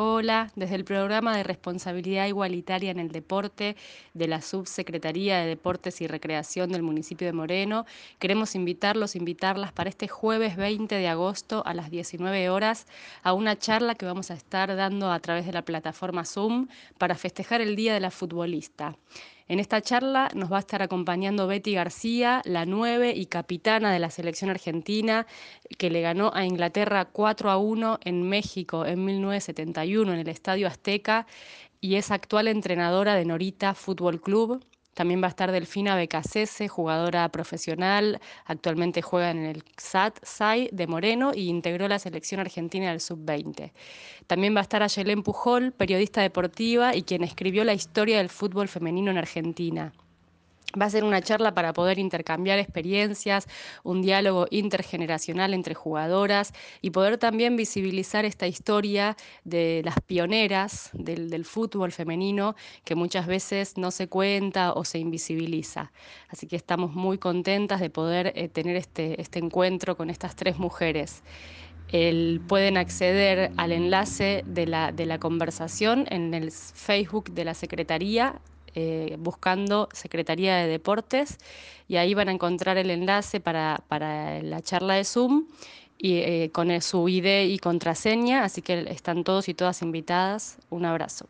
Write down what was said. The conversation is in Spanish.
Hola, desde el programa de responsabilidad igualitaria en el deporte de la Subsecretaría de Deportes y Recreación del municipio de Moreno, queremos invitarlos, invitarlas para este jueves 20 de agosto a las 19 horas a una charla que vamos a estar dando a través de la plataforma Zoom para festejar el Día de la Futbolista. En esta charla nos va a estar acompañando Betty García, la nueve y capitana de la selección argentina, que le ganó a Inglaterra 4 a 1 en México en 1971 en el Estadio Azteca y es actual entrenadora de Norita Fútbol Club. También va a estar Delfina Becasese, jugadora profesional, actualmente juega en el SAT SAI de Moreno y integró la selección argentina del sub-20. También va a estar Ayelén Pujol, periodista deportiva y quien escribió la historia del fútbol femenino en Argentina. Va a ser una charla para poder intercambiar experiencias, un diálogo intergeneracional entre jugadoras y poder también visibilizar esta historia de las pioneras del, del, fútbol femenino que muchas veces no se cuenta o se invisibiliza. Así que estamos muy contentas de poder eh, tener este, este encuentro con estas tres mujeres. El, pueden acceder al enlace de la, de la conversación en el Facebook de la Secretaría eh, buscando Secretaría de Deportes y ahí van a encontrar el enlace para, para la charla de Zoom y eh, con su ID y contraseña, así que están todos y todas invitadas. Un abrazo.